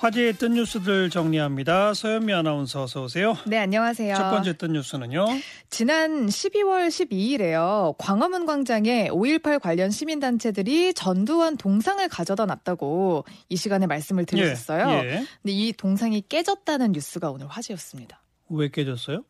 화제의 뜬 뉴스들 정리합니다. 서현미 아나운서 어서 오세요. 네, 안녕하세요. 첫 번째 뜬 뉴스는요. 지난 12월 12일에요. 광화문 광장에 5.18 관련 시민단체들이 전두환 동상을 가져다 놨다고 이 시간에 말씀을 드렸었어요. 예, 예. 근데 이 동상이 깨졌다는 뉴스가 오늘 화제였습니다. 왜 깨졌어요?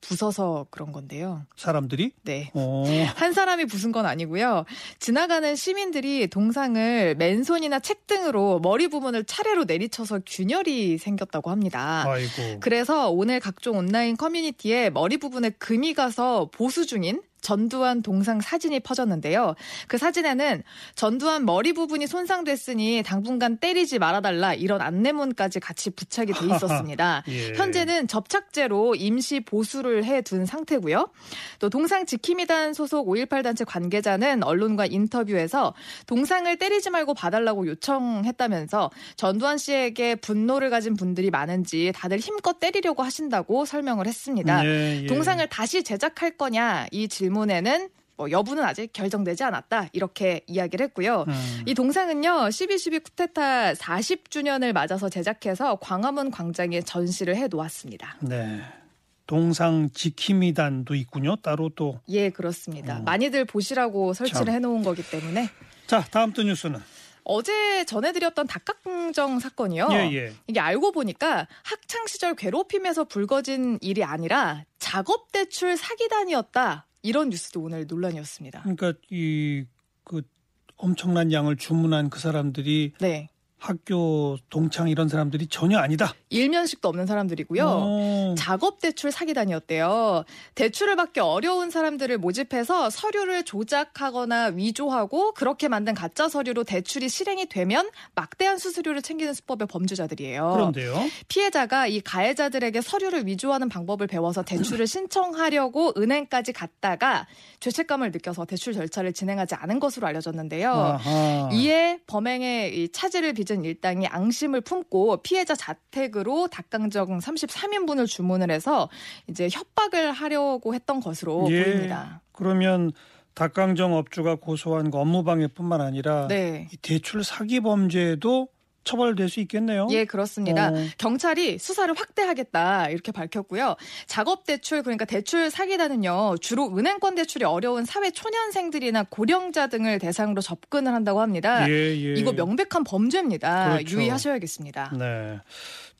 부서서 그런 건데요. 사람들이? 네. 어, 한 사람이 부순 건 아니고요. 지나가는 시민들이 동상을 맨손이나 책 등으로 머리 부분을 차례로 내리쳐서 균열이 생겼다고 합니다. 아이고. 그래서 오늘 각종 온라인 커뮤니티에 머리 부분에 금이 가서 보수 중인 전두환 동상 사진이 퍼졌는데요. 그 사진에는 전두환 머리 부분이 손상됐으니 당분간 때리지 말아달라 이런 안내문까지 같이 부착이 돼 있었습니다. 예. 현재는 접착제로 임시 보수를 해 둔 상태고요. 또 동상 지킴이단 소속 5.18 단체 관계자는 언론과 인터뷰에서 동상을 때리지 말고 봐달라고 요청했다면서 전두환 씨에게 분노를 가진 분들이 많은지 다들 힘껏 때리려고 하신다고 설명을 했습니다. 예, 예. 동상을 다시 제작할 거냐 이 질 문에는 뭐 여부는 아직 결정되지 않았다 이렇게 이야기를 했고요. 음. 이 동상은요 12.12 쿠데타 40주년을 맞아서 제작해서 광화문 광장에 전시를 해 놓았습니다. 네. 동상 지킴이단도 있군요. 따로 또. 예 그렇습니다. 음. 많이들 보시라고 설치를 참. 해놓은 거기 때문에 자, 다음 뜬 뉴스는. 어제 전해드렸던 닭강정 사건이요. 예, 예. 이게 알고 보니까 학창 시절 괴롭힘에서 불거진 일이 아니라 작업 대출 사기단이었다. 이런 뉴스도 오늘 논란이었습니다. 그러니까 이 그 엄청난 양을 주문한 그 사람들이 네. 학교 동창 이런 사람들이 전혀 아니다. 일면식도 없는 사람들이고요. 어. 작업 대출 사기단이었대요. 대출을 받기 어려운 사람들을 모집해서 서류를 조작하거나 위조하고 그렇게 만든 가짜 서류로 대출이 실행이 되면 막대한 수수료를 챙기는 수법의 범죄자들이에요. 그런데요. 피해자가 이 가해자들에게 서류를 위조하는 방법을 배워서 대출을 신청하려고 은행까지 갔다가 죄책감을 느껴서 대출 절차를 진행하지 않은 것으로 알려졌는데요. 아하. 이에 범행의 이 차질을 빚은 일당이 앙심을 품고 피해자 자택으로 닭강정 33인분을 주문을 해서 이제 협박을 하려고 했던 것으로 예. 보입니다. 그러면 닭강정 업주가 고소한 그 업무방해뿐만 아니라 네. 이 대출 사기 범죄도 처벌될 수 있겠네요. 예, 그렇습니다. 어. 경찰이 수사를 확대하겠다 이렇게 밝혔고요. 작업 대출 그러니까 대출 사기단은요 주로 은행권 대출이 어려운 사회 초년생들이나 고령자 등을 대상으로 접근을 한다고 합니다. 예, 예. 이거 명백한 범죄입니다. 그렇죠. 유의하셔야겠습니다. 네.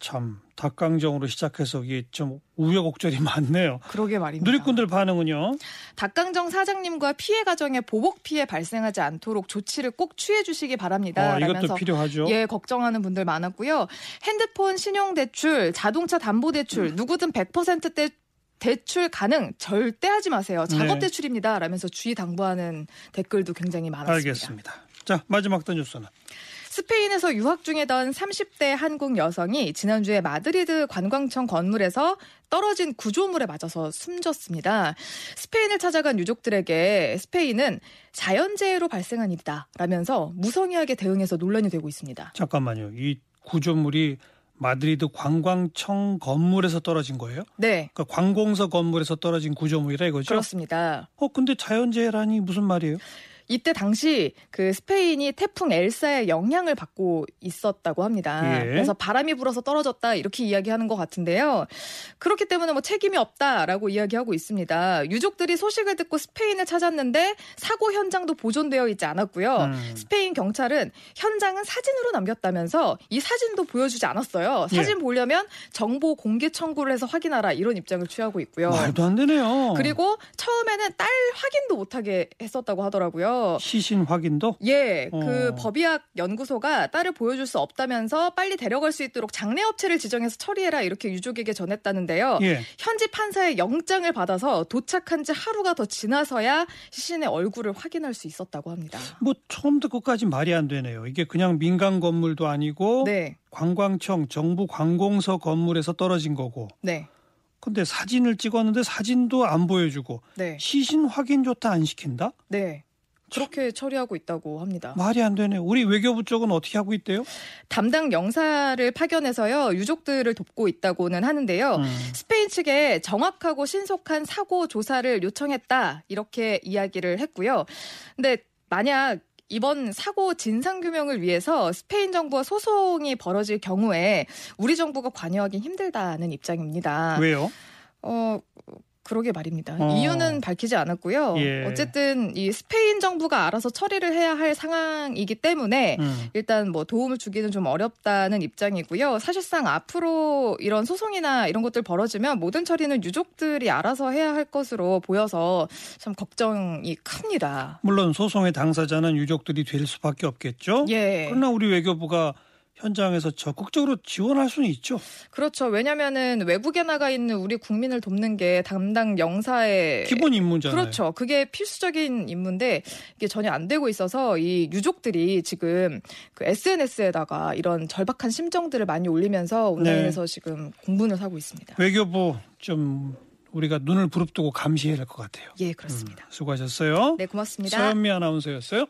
참 닭강정으로 시작해서 이게 좀 우여곡절이 많네요. 그러게 말입니다. 누리꾼들 반응은요? 닭강정 사장님과 피해 가정에 보복 피해 발생하지 않도록 조치를 꼭 취해 주시기 바랍니다. 어, 이것도 라면서 필요하죠. 예, 걱정하는 분들 많았고요. 핸드폰 신용 대출, 자동차 담보 음. 대출, 누구든 100%대 대출 가능 절대 하지 마세요. 작업 네. 대출입니다. 라면서 주의 당부하는 댓글도 굉장히 많았습니다. 알겠습니다. 자 마지막 뜬 뉴스는 스페인에서 유학 중이던 30대 한국 여성이 지난주에 마드리드 관광청 건물에서 떨어진 구조물에 맞아서 숨졌습니다. 스페인을 찾아간 유족들에게 스페인은 자연재해로 발생한 일이다 라면서 무성의하게 대응해서 논란이 되고 있습니다. 잠깐만요. 이 구조물이 마드리드 관광청 건물에서 떨어진 거예요? 네, 그러니까 관공서 건물에서 떨어진 구조물이라 이거죠? 그렇습니다. 어 근데 자연재해라니 무슨 말이에요? 이때 당시 그 스페인이 태풍 엘사의 영향을 받고 있었다고 합니다. 예. 그래서 바람이 불어서 떨어졌다 이렇게 이야기하는 것 같은데요. 그렇기 때문에 뭐 책임이 없다라고 이야기하고 있습니다. 유족들이 소식을 듣고 스페인을 찾았는데 사고 현장도 보존되어 있지 않았고요. 음. 스페인 경찰은 현장은 사진으로 남겼다면서 이 사진도 보여주지 않았어요. 예. 사진 보려면 정보 공개 청구를 해서 확인하라 이런 입장을 취하고 있고요. 말도 안 되네요. 그리고 처음에는 딸 확인도 못하게 했었다고 하더라고요. 시신 확인도 예, 그 어. 법의학 연구소가 딸을 보여줄 수 없다면서 빨리 데려갈 수 있도록 장례 업체를 지정해서 처리해라 이렇게 유족에게 전했다는데요. 예. 현지 판사의 영장을 받아서 도착한 지 하루가 더 지나서야 시신의 얼굴을 확인할 수 있었다고 합니다. 뭐 처음부터 끝까지 말이 안 되네요. 이게 그냥 민간 건물도 아니고 네, 관광청 정부 관공서 건물에서 떨어진 거고. 네, 근데 사진을 찍었는데 사진도 안 보여주고 네, 시신 확인 조차 안 시킨다? 네. 그렇게 처리하고 있다고 합니다. 말이 안 되네. 우리 외교부 쪽은 어떻게 하고 있대요? 담당 영사를 파견해서요 유족들을 돕고 있다고는 하는데요. 음. 스페인 측에 정확하고 신속한 사고 조사를 요청했다 이렇게 이야기를 했고요. 근데 만약 이번 사고 진상 규명을 위해서 스페인 정부와 소송이 벌어질 경우에 우리 정부가 관여하기 힘들다는 입장입니다. 왜요? 어 그러게 말입니다. 어. 이유는 밝히지 않았고요. 예. 어쨌든 이 스페인 정부가 알아서 처리를 해야 할 상황이기 때문에 음. 일단 뭐 도움을 주기는 좀 어렵다는 입장이고요. 사실상 앞으로 이런 소송이나 이런 것들 벌어지면 모든 처리는 유족들이 알아서 해야 할 것으로 보여서 참 걱정이 큽니다. 물론 소송의 당사자는 유족들이 될 수밖에 없겠죠. 예. 그러나 우리 외교부가 현장에서 적극적으로 지원할 수는 있죠. 그렇죠. 왜냐면은 외국에 나가 있는 우리 국민을 돕는 게 담당 영사의 기본 임무잖아요. 그렇죠. 그게 필수적인 임무인데 이게 전혀 안 되고 있어서 이 유족들이 지금 그 SNS에다가 이런 절박한 심정들을 많이 올리면서 온라인에서 지금 공분을 사고 있습니다. 외교부 좀 우리가 눈을 부릅뜨고 감시해야 될것 같아요. 예, 그렇습니다. 음, 수고하셨어요. 네, 고맙습니다. 서현미 아나운서였어요.